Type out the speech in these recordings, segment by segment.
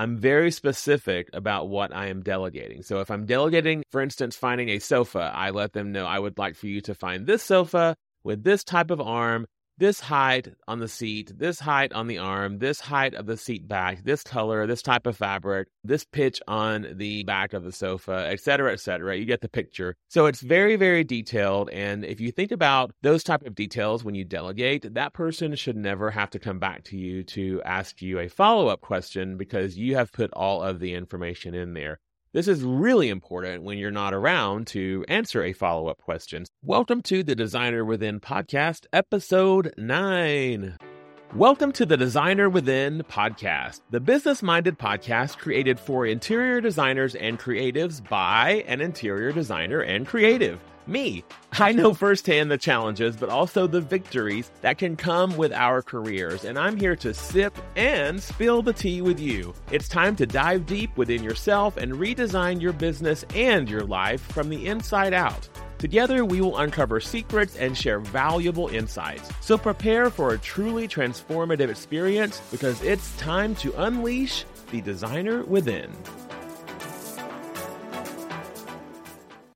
I'm very specific about what I am delegating. So if I'm delegating, for instance, finding a sofa, I let them know I would like for you to find this sofa with this type of arm this height on the seat, this height on the arm, this height of the seat back, this color, this type of fabric, this pitch on the back of the sofa, etc., etc. You get the picture. So it's very, very detailed. And if you think about those type of details when you delegate, that person should never have to come back to you to ask you a follow up question because you have put all of the information in there. This is really important when you're not around to answer a follow up question. Welcome to the Designer Within podcast, episode 9. Welcome to the Designer Within podcast, the business minded podcast created for interior designers and creatives by an interior designer and creative me. I know firsthand the challenges, but also the victories that can come with our careers, and I'm here to sip and spill the tea with you. It's time to dive deep within yourself and redesign your business and your life from the inside out. Together, we will uncover secrets and share valuable insights. So prepare for a truly transformative experience because it's time to unleash the designer within.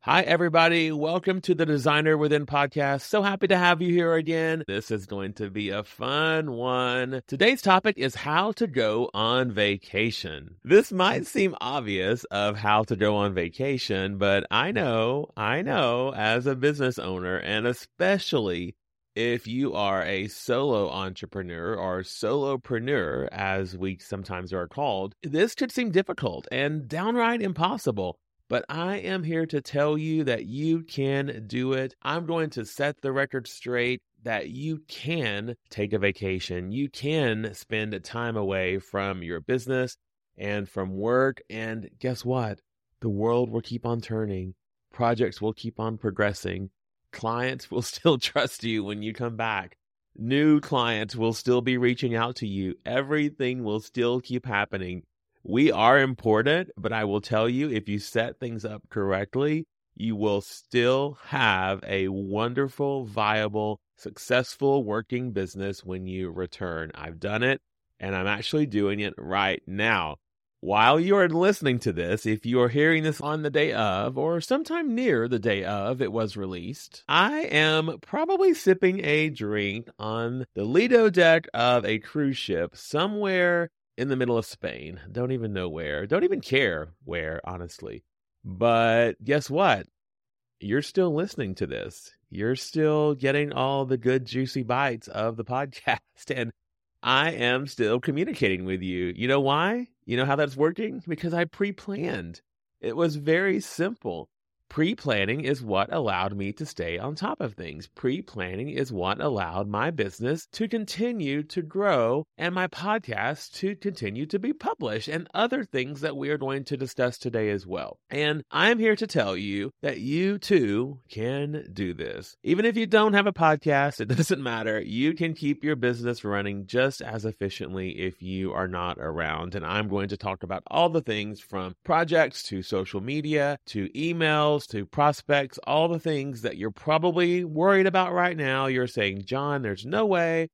Hi, everybody. Welcome to the Designer Within podcast. So happy to have you here again. This is going to be a fun one. Today's topic is how to go on vacation. This might seem obvious of how to go on vacation, but I know, I know as a business owner and especially if you are a solo entrepreneur or solopreneur, as we sometimes are called, this could seem difficult and downright impossible. But I am here to tell you that you can do it. I'm going to set the record straight that you can take a vacation. You can spend time away from your business and from work. And guess what? The world will keep on turning, projects will keep on progressing, clients will still trust you when you come back. New clients will still be reaching out to you. Everything will still keep happening we are important, but I will tell you if you set things up correctly, you will still have a wonderful, viable, successful working business when you return. I've done it and I'm actually doing it right now. While you are listening to this, if you are hearing this on the day of or sometime near the day of it was released, I am probably sipping a drink on the Lido deck of a cruise ship somewhere in the middle of Spain. Don't even know where. Don't even care where, honestly. But guess what? You're still listening to this. You're still getting all the good, juicy bites of the podcast. And I am still communicating with you. You know why? You know how that's working? Because I pre planned. It was very simple. Pre planning is what allowed me to stay on top of things. Pre planning is what allowed my business to continue to grow and my podcast to continue to be published and other things that we are going to discuss today as well. And I'm here to tell you that you too can do this. Even if you don't have a podcast, it doesn't matter. You can keep your business running just as efficiently if you are not around. And I'm going to talk about all the things from projects to social media to emails to prospects, all the things that you're probably worried about right now. You're saying, John, there's no way,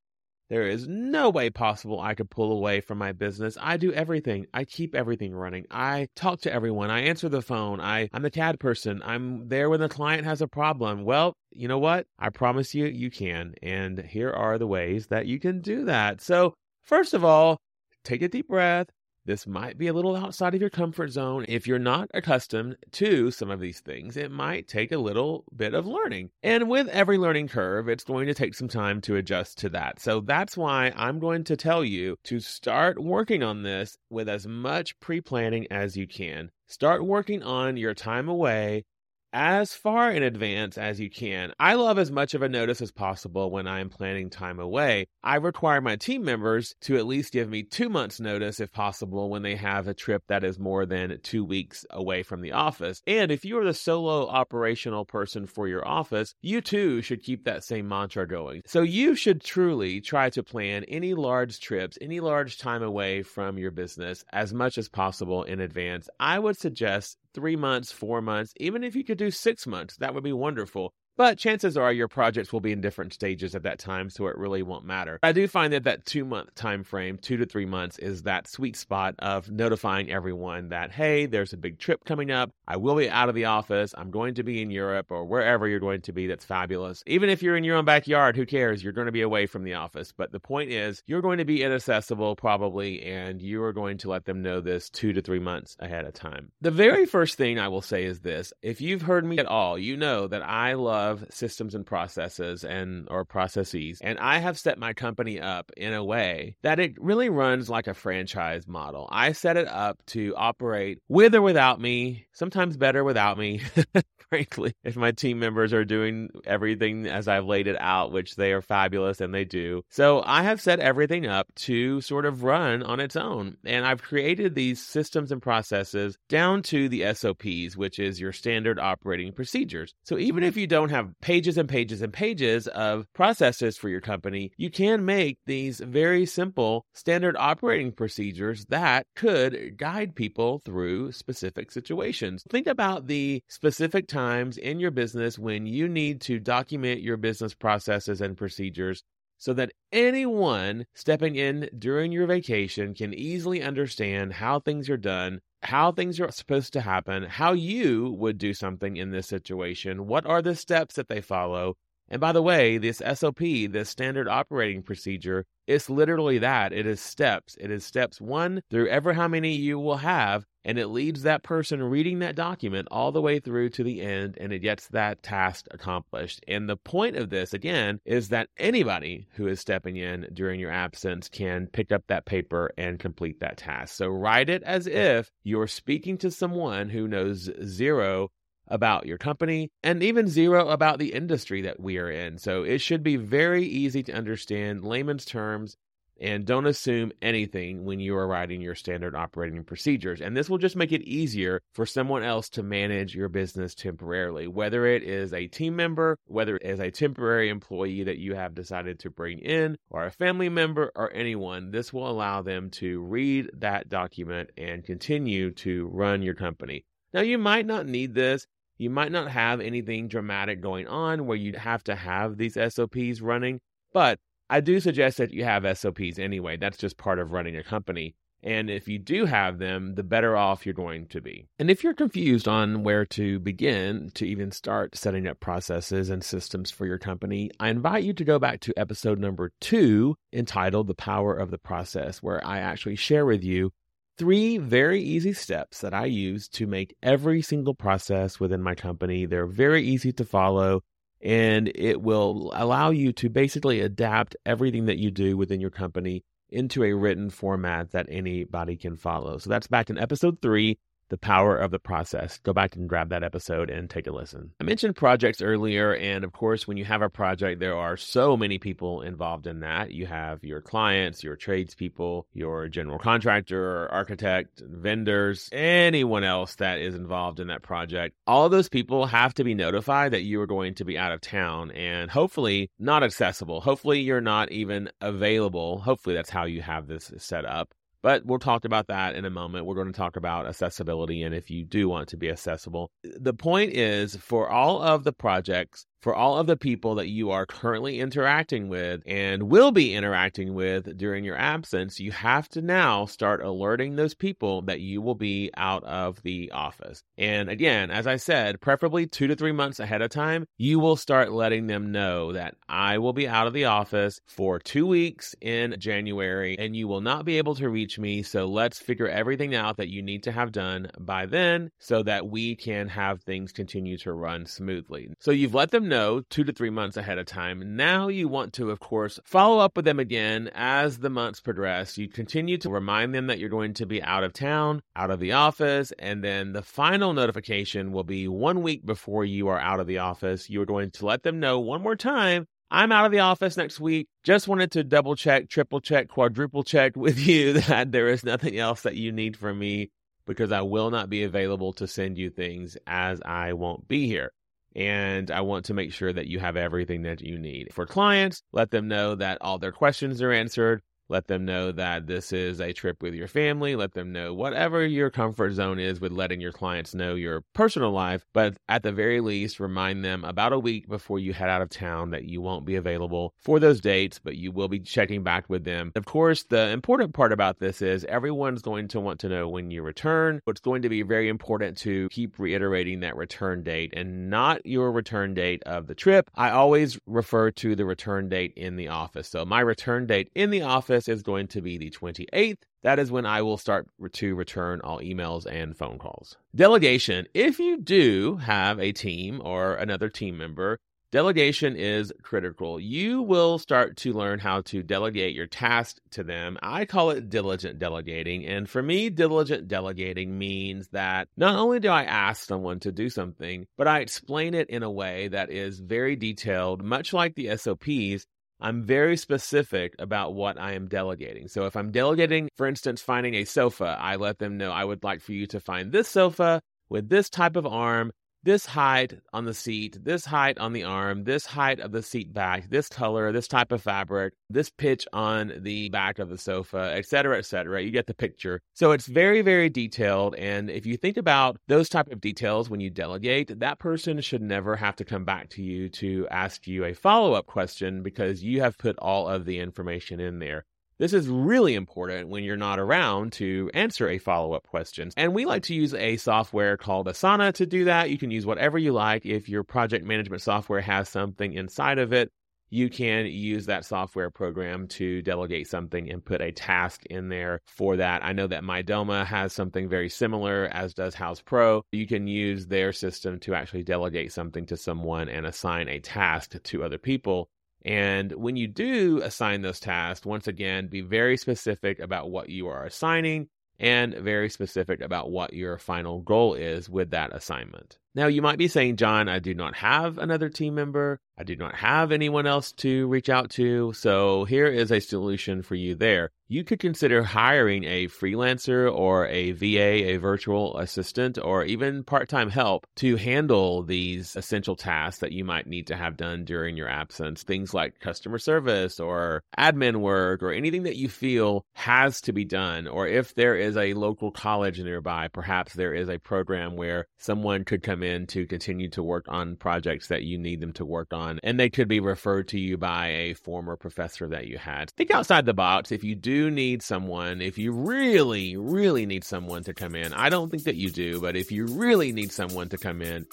there is no way possible I could pull away from my business. I do everything. I keep everything running. I talk to everyone. I answer the phone. I, I'm the CAD person. I'm there when the client has a problem. Well, you know what? I promise you, you can. And here are the ways that you can do that. So, first of all, take a deep breath this might be a little outside of your comfort zone. If you're not accustomed to some of these things, it might take a little bit of learning. And with every learning curve, it's going to take some time to adjust to that. So that's why I'm going to tell you to start working on this with as much pre planning as you can. Start working on your time away as far in advance as you can. I love as much of a notice as possible when I am planning time away. I require my team members to at least give me two months' notice if possible when they have a trip that is more than two weeks away from the office. And if you are the solo operational person for your office, you too should keep that same mantra going. So you should truly try to plan any large trips, any large time away from your business as much as possible in advance. I would suggest three months, four months, even if you could do six months, that would be wonderful. But chances are your projects will be in different stages at that time, so it really won't matter. I do find that that two month time frame, two to three months, is that sweet spot of notifying everyone that, hey, there's a big trip coming up. I will be out of the office. I'm going to be in Europe or wherever you're going to be. That's fabulous. Even if you're in your own backyard, who cares? You're going to be away from the office. But the point is, you're going to be inaccessible probably, and you are going to let them know this two to three months ahead of time. The very first thing I will say is this if you've heard me at all, you know that I love systems and processes and or processes, and I have set my company up in a way that it really runs like a franchise model. I set it up to operate with or without me, sometimes better without me. frankly, if my team members are doing everything as I've laid it out, which they are fabulous and they do. So I have set everything up to sort of run on its own. And I've created these systems and processes down to the SOPs, which is your standard operating procedures. So even if you don't have pages and pages and pages of processes for your company, you can make these very simple standard operating procedures that could guide people through specific situations. Think about the specific times in your business when you need to document your business processes and procedures so that anyone stepping in during your vacation can easily understand how things are done, how things are supposed to happen, how you would do something in this situation, what are the steps that they follow. And by the way, this SOP, this standard operating procedure, it's literally that. It is steps. It is steps one through ever how many you will have and it leads that person reading that document all the way through to the end and it gets that task accomplished. And the point of this, again, is that anybody who is stepping in during your absence can pick up that paper and complete that task. So write it as if you're speaking to someone who knows zero about your company and even zero about the industry that we are in. So it should be very easy to understand layman's terms and don't assume anything when you are writing your standard operating procedures. And this will just make it easier for someone else to manage your business temporarily, whether it is a team member, whether it is a temporary employee that you have decided to bring in, or a family member, or anyone. This will allow them to read that document and continue to run your company. Now, you might not need this. You might not have anything dramatic going on where you have to have these SOPs running, but I do suggest that you have SOPs anyway. That's just part of running a company. And if you do have them, the better off you're going to be. And if you're confused on where to begin to even start setting up processes and systems for your company, I invite you to go back to episode number two entitled The Power of the Process, where I actually share with you three very easy steps that I use to make every single process within my company. They're very easy to follow and it will allow you to basically adapt everything that you do within your company into a written format that anybody can follow. So that's back in episode three the power of the process. Go back and grab that episode and take a listen. I mentioned projects earlier, and of course, when you have a project, there are so many people involved in that. You have your clients, your tradespeople, your general contractor, architect, vendors, anyone else that is involved in that project. All those people have to be notified that you are going to be out of town and hopefully not accessible. Hopefully, you're not even available. Hopefully, that's how you have this set up. But we'll talk about that in a moment. We're going to talk about accessibility and if you do want to be accessible. The point is for all of the projects for all of the people that you are currently interacting with and will be interacting with during your absence, you have to now start alerting those people that you will be out of the office. And again, as I said, preferably two to three months ahead of time, you will start letting them know that I will be out of the office for two weeks in January and you will not be able to reach me. So let's figure everything out that you need to have done by then so that we can have things continue to run smoothly. So you've let them know two to three months ahead of time. Now you want to, of course, follow up with them again as the months progress. You continue to remind them that you're going to be out of town, out of the office, and then the final notification will be one week before you are out of the office. You are going to let them know one more time I'm out of the office next week. Just wanted to double check, triple check, quadruple check with you that there is nothing else that you need from me because I will not be available to send you things as I won't be here and I want to make sure that you have everything that you need. For clients, let them know that all their questions are answered. Let them know that this is a trip with your family. Let them know whatever your comfort zone is with letting your clients know your personal life. But at the very least, remind them about a week before you head out of town that you won't be available for those dates, but you will be checking back with them. Of course, the important part about this is everyone's going to want to know when you return. It's going to be very important to keep reiterating that return date and not your return date of the trip. I always refer to the return date in the office. So my return date in the office is going to be the 28th. That is when I will start to return all emails and phone calls. Delegation. If you do have a team or another team member, Delegation is critical. You will start to learn how to delegate your task to them. I call it diligent delegating. And for me, diligent delegating means that not only do I ask someone to do something, but I explain it in a way that is very detailed, much like the SOPs, I'm very specific about what I am delegating. So if I'm delegating, for instance, finding a sofa, I let them know I would like for you to find this sofa with this type of arm this height on the seat, this height on the arm, this height of the seat back, this color, this type of fabric, this pitch on the back of the sofa, etc., etc. You get the picture. So it's very, very detailed. And if you think about those type of details when you delegate, that person should never have to come back to you to ask you a follow up question because you have put all of the information in there. This is really important when you're not around to answer a follow up question. And we like to use a software called Asana to do that. You can use whatever you like. If your project management software has something inside of it, you can use that software program to delegate something and put a task in there for that. I know that Mydoma has something very similar, as does Houzz Pro. You can use their system to actually delegate something to someone and assign a task to other people. And when you do assign those tasks, once again, be very specific about what you are assigning and very specific about what your final goal is with that assignment. Now, you might be saying, John, I do not have another team member. I do not have anyone else to reach out to. So here is a solution for you there. You could consider hiring a freelancer or a VA, a virtual assistant, or even part time help to handle these essential tasks that you might need to have done during your absence. Things like customer service or admin work or anything that you feel has to be done. Or if there is a local college nearby, perhaps there is a program where someone could in to continue to work on projects that you need them to work on. And they could be referred to you by a former professor that you had. Think outside the box. If you do need someone, if you really, really need someone to come in, I don't think that you do, but if you really need someone to come in,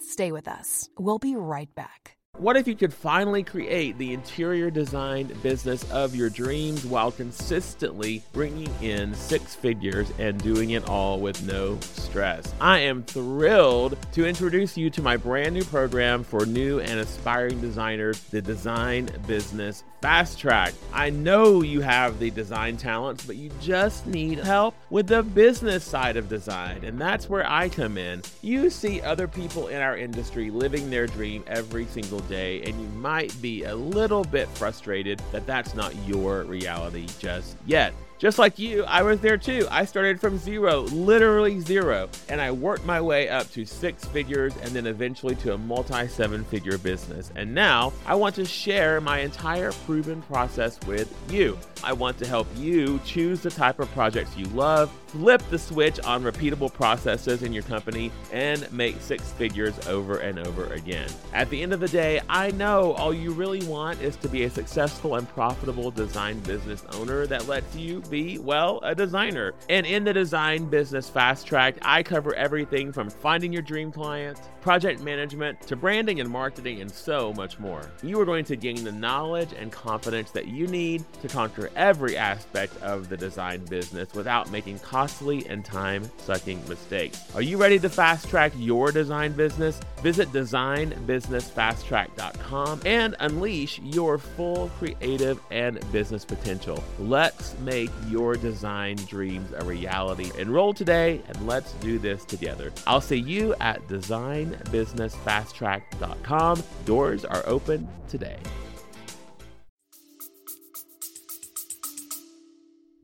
stay with us. We'll be right back. What if you could finally create the interior design business of your dreams while consistently bringing in six figures and doing it all with no stress? I am thrilled to introduce you to my brand new program for new and aspiring designers, the Design Business Fast Track. I know you have the design talents, but you just need help with the business side of design, and that's where I come in. You see other people in our industry living their dream every single day, and you might be a little bit frustrated that that's not your reality just yet. Just like you, I was there too. I started from zero, literally zero, and I worked my way up to six figures and then eventually to a multi seven figure business. And now I want to share my entire proven process with you. I want to help you choose the type of projects you love, flip the switch on repeatable processes in your company, and make six figures over and over again. At the end of the day, I know all you really want is to be a successful and profitable design business owner that lets you be, well, a designer. And in the design business fast track, I cover everything from finding your dream client, project management, to branding and marketing, and so much more. You are going to gain the knowledge and confidence that you need to conquer every aspect of the design business without making costly and time sucking mistakes. Are you ready to fast track your design business? Visit designbusinessfasttrack.com and unleash your full creative and business potential. Let's make your design dreams a reality. Enroll today and let's do this together. I'll see you at designbusinessfasttrack.com. Doors are open today.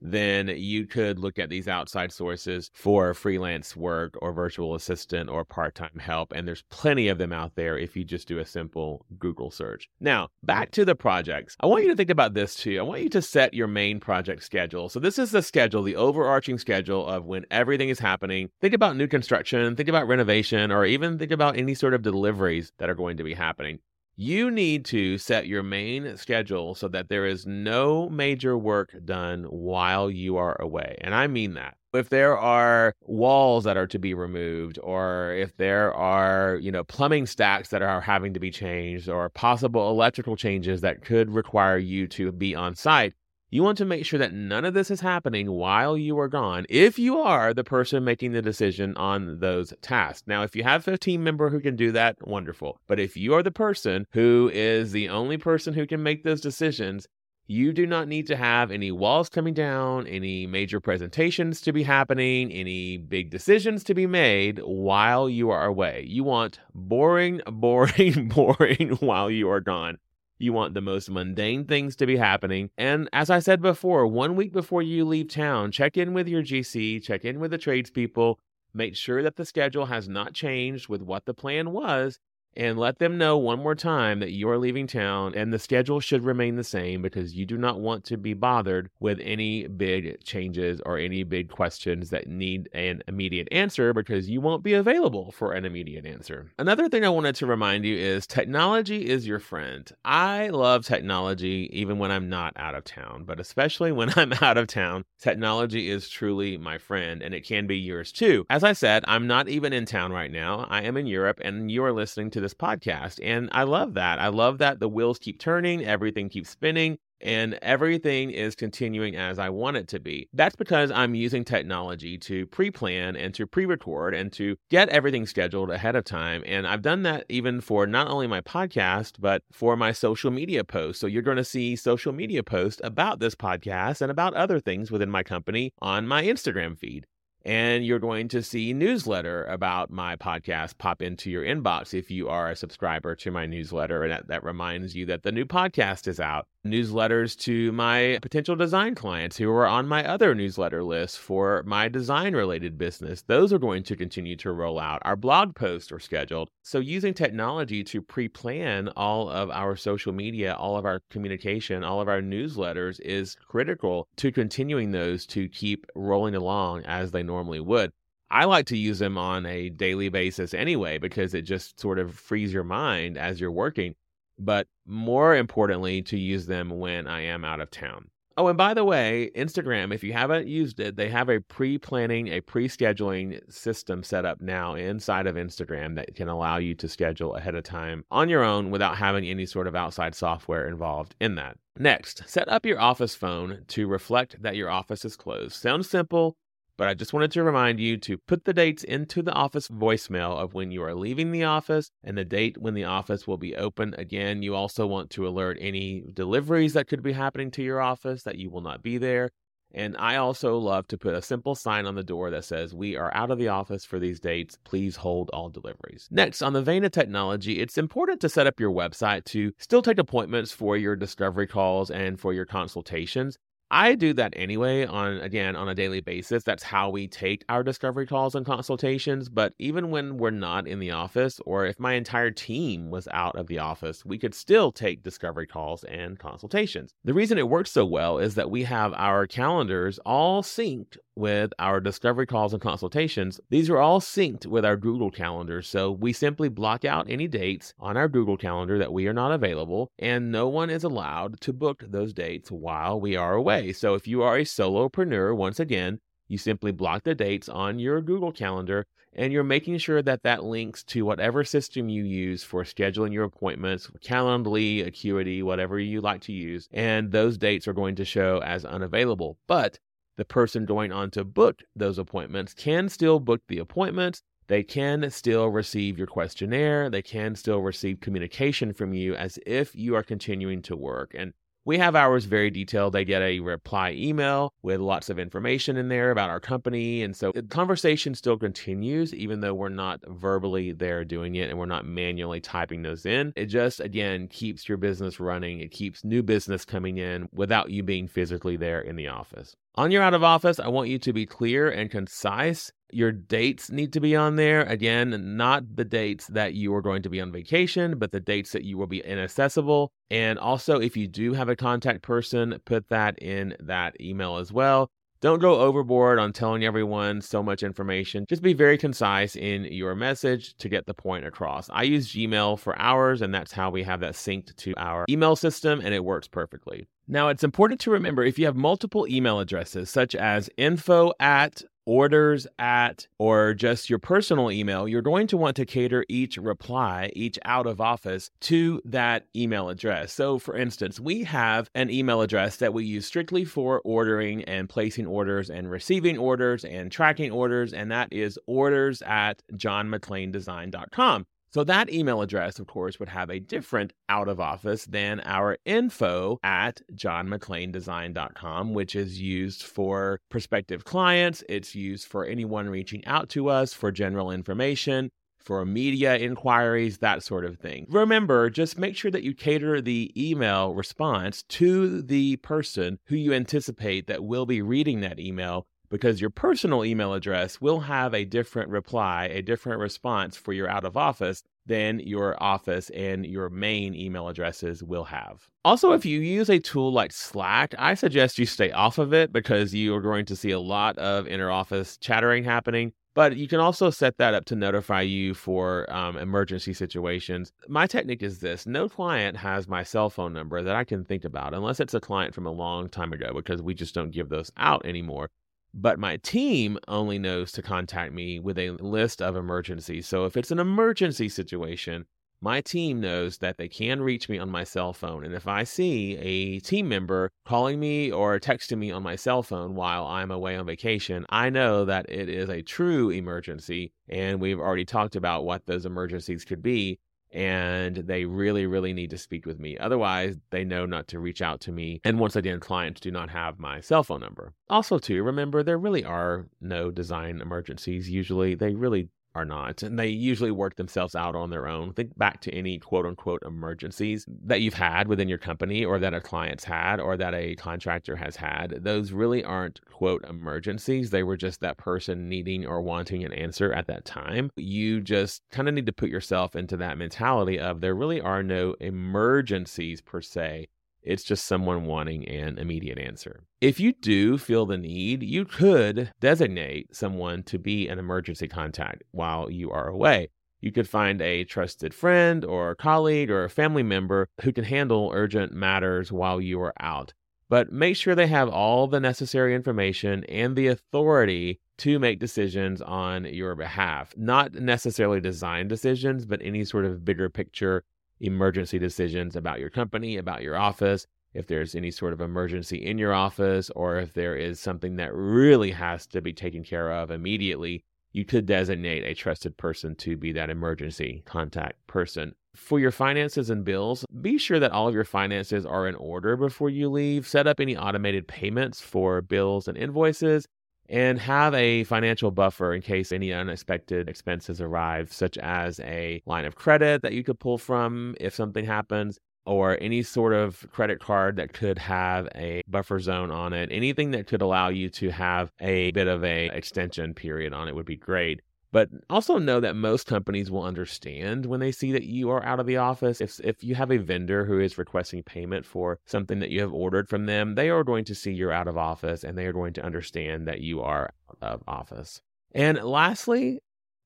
Then you could look at these outside sources for freelance work or virtual assistant or part time help. And there's plenty of them out there if you just do a simple Google search. Now, back to the projects. I want you to think about this too. I want you to set your main project schedule. So, this is the schedule, the overarching schedule of when everything is happening. Think about new construction, think about renovation, or even think about any sort of deliveries that are going to be happening. You need to set your main schedule so that there is no major work done while you are away. And I mean that. If there are walls that are to be removed, or if there are, you know, plumbing stacks that are having to be changed, or possible electrical changes that could require you to be on site, you want to make sure that none of this is happening while you are gone, if you are the person making the decision on those tasks. Now, if you have a team member who can do that, wonderful. But if you are the person who is the only person who can make those decisions, you do not need to have any walls coming down, any major presentations to be happening, any big decisions to be made while you are away. You want boring, boring, boring while you are gone. You want the most mundane things to be happening. And as I said before, one week before you leave town, check in with your GC, check in with the tradespeople, make sure that the schedule has not changed with what the plan was, and let them know one more time that you are leaving town and the schedule should remain the same because you do not want to be bothered with any big changes or any big questions that need an immediate answer because you won't be available for an immediate answer. Another thing I wanted to remind you is technology is your friend. I love technology even when I'm not out of town, but especially when I'm out of town, technology is truly my friend and it can be yours too. As I said, I'm not even in town right now. I am in Europe and you are listening to this podcast. And I love that. I love that the wheels keep turning, everything keeps spinning and everything is continuing as I want it to be. That's because I'm using technology to pre plan and to pre record and to get everything scheduled ahead of time. And I've done that even for not only my podcast, but for my social media posts. So you're going to see social media posts about this podcast and about other things within my company on my Instagram feed and you're going to see newsletter about my podcast pop into your inbox if you are a subscriber to my newsletter and that, that reminds you that the new podcast is out newsletters to my potential design clients who are on my other newsletter list for my design related business. Those are going to continue to roll out. Our blog posts are scheduled. So, using technology to pre plan all of our social media, all of our communication, all of our newsletters is critical to continuing those to keep rolling along as they normally would. I like to use them on a daily basis anyway because it just sort of frees your mind as you're working but more importantly, to use them when I am out of town. Oh, and by the way, Instagram, if you haven't used it, they have a pre planning, a pre scheduling system set up now inside of Instagram that can allow you to schedule ahead of time on your own without having any sort of outside software involved in that. Next, set up your office phone to reflect that your office is closed. Sounds simple, but I just wanted to remind you to put the dates into the office voicemail of when you are leaving the office and the date when the office will be open. Again, you also want to alert any deliveries that could be happening to your office that you will not be there. And I also love to put a simple sign on the door that says, We are out of the office for these dates. Please hold all deliveries. Next, on the vein of technology, it's important to set up your website to still take appointments for your discovery calls and for your consultations. I do that anyway on again on a daily basis. That's how we take our discovery calls and consultations, but even when we're not in the office or if my entire team was out of the office, we could still take discovery calls and consultations. The reason it works so well is that we have our calendars all synced with our discovery calls and consultations. These are all synced with our Google Calendar, so we simply block out any dates on our Google Calendar that we are not available, and no one is allowed to book those dates while we are away. So if you are a solopreneur, once again, you simply block the dates on your Google Calendar and you're making sure that that links to whatever system you use for scheduling your appointments, Calendly, Acuity, whatever you like to use. And those dates are going to show as unavailable. But the person going on to book those appointments can still book the appointments. They can still receive your questionnaire. They can still receive communication from you as if you are continuing to work. And We have ours very detailed. They get a reply email with lots of information in there about our company. And so the conversation still continues, even though we're not verbally there doing it and we're not manually typing those in. It just, again, keeps your business running. It keeps new business coming in without you being physically there in the office. On your out of office, I want you to be clear and concise. Your dates need to be on there. Again, not the dates that you are going to be on vacation, but the dates that you will be inaccessible. And also, if you do have a contact person, put that in that email as well. Don't go overboard on telling everyone so much information. Just be very concise in your message to get the point across. I use Gmail for ours, and that's how we have that synced to our email system, and it works perfectly. Now, it's important to remember if you have multiple email addresses, such as info at orders at or just your personal email, you're going to want to cater each reply, each out of office to that email address. So, for instance, we have an email address that we use strictly for ordering and placing orders and receiving orders and tracking orders, and that is orders at johnmcclaindesign.com. So that email address, of course, would have a different out of office than our info at johnmcclaindesign.com, which is used for prospective clients. It's used for anyone reaching out to us for general information for media inquiries, that sort of thing. Remember, just make sure that you cater the email response to the person who you anticipate that will be reading that email because your personal email address will have a different reply, a different response for your out of office than your office and your main email addresses will have. Also, if you use a tool like Slack, I suggest you stay off of it because you are going to see a lot of inter office chattering happening. But you can also set that up to notify you for um, emergency situations. My technique is this no client has my cell phone number that I can think about, unless it's a client from a long time ago, because we just don't give those out anymore but my team only knows to contact me with a list of emergencies. So if it's an emergency situation, my team knows that they can reach me on my cell phone. And if I see a team member calling me or texting me on my cell phone while I'm away on vacation, I know that it is a true emergency. And we've already talked about what those emergencies could be and they really, really need to speak with me. Otherwise, they know not to reach out to me. And once again, clients do not have my cell phone number. Also, too, remember there really are no design emergencies. Usually, they really are not. And they usually work themselves out on their own. Think back to any quote unquote emergencies that you've had within your company or that a client's had or that a contractor has had. Those really aren't quote emergencies. They were just that person needing or wanting an answer at that time. You just kind of need to put yourself into that mentality of there really are no emergencies per se. It's just someone wanting an immediate answer. If you do feel the need, you could designate someone to be an emergency contact while you are away. You could find a trusted friend or colleague or a family member who can handle urgent matters while you are out. But make sure they have all the necessary information and the authority to make decisions on your behalf. Not necessarily design decisions, but any sort of bigger picture emergency decisions about your company, about your office, if there's any sort of emergency in your office, or if there is something that really has to be taken care of immediately, you could designate a trusted person to be that emergency contact person. For your finances and bills, be sure that all of your finances are in order before you leave. Set up any automated payments for bills and invoices and have a financial buffer in case any unexpected expenses arrive, such as a line of credit that you could pull from if something happens, or any sort of credit card that could have a buffer zone on it. Anything that could allow you to have a bit of a extension period on it would be great. But also know that most companies will understand when they see that you are out of the office. If, if you have a vendor who is requesting payment for something that you have ordered from them, they are going to see you're out of office and they are going to understand that you are out of office. And lastly,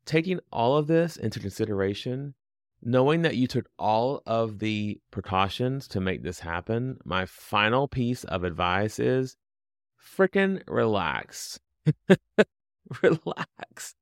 taking all of this into consideration, knowing that you took all of the precautions to make this happen, my final piece of advice is freaking relax. relax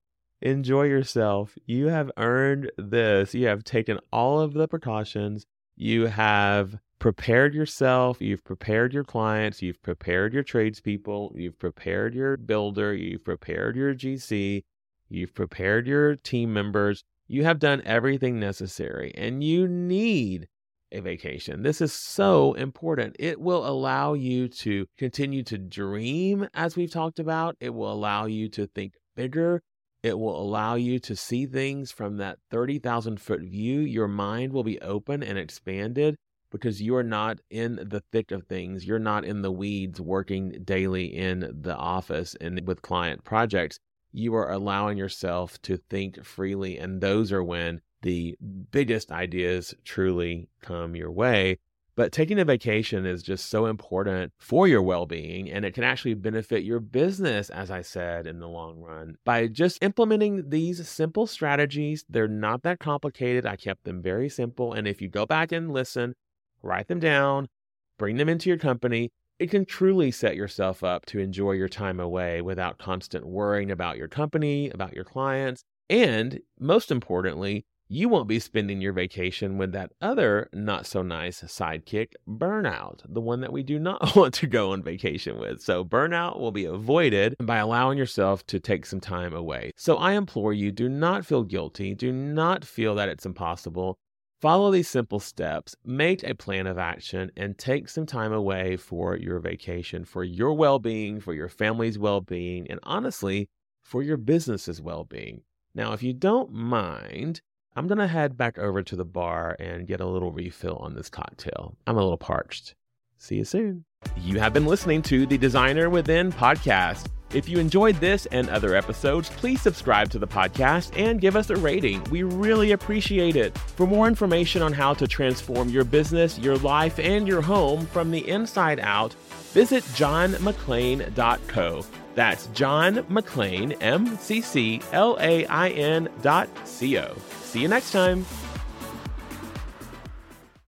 enjoy yourself. You have earned this. You have taken all of the precautions. You have prepared yourself. You've prepared your clients. You've prepared your tradespeople. You've prepared your builder. You've prepared your GC. You've prepared your team members. You have done everything necessary, and you need a vacation. This is so important. It will allow you to continue to dream, as we've talked about. It will allow you to think bigger. It will allow you to see things from that 30,000 foot view. Your mind will be open and expanded because you are not in the thick of things. You're not in the weeds working daily in the office and with client projects. You are allowing yourself to think freely. And those are when the biggest ideas truly come your way. But taking a vacation is just so important for your well being, and it can actually benefit your business, as I said, in the long run. By just implementing these simple strategies, they're not that complicated. I kept them very simple. And if you go back and listen, write them down, bring them into your company, it can truly set yourself up to enjoy your time away without constant worrying about your company, about your clients, and most importantly, you won't be spending your vacation with that other not so nice sidekick, burnout, the one that we do not want to go on vacation with. So, burnout will be avoided by allowing yourself to take some time away. So, I implore you do not feel guilty, do not feel that it's impossible. Follow these simple steps, make a plan of action, and take some time away for your vacation, for your well being, for your family's well being, and honestly, for your business's well being. Now, if you don't mind, I'm going to head back over to the bar and get a little refill on this cocktail. I'm a little parched. See you soon. You have been listening to the Designer Within podcast. If you enjoyed this and other episodes, please subscribe to the podcast and give us a rating. We really appreciate it. For more information on how to transform your business, your life, and your home from the inside out, visit johnmcclain.co. That's John McClain, M C C L A I N dot C O. See you next time.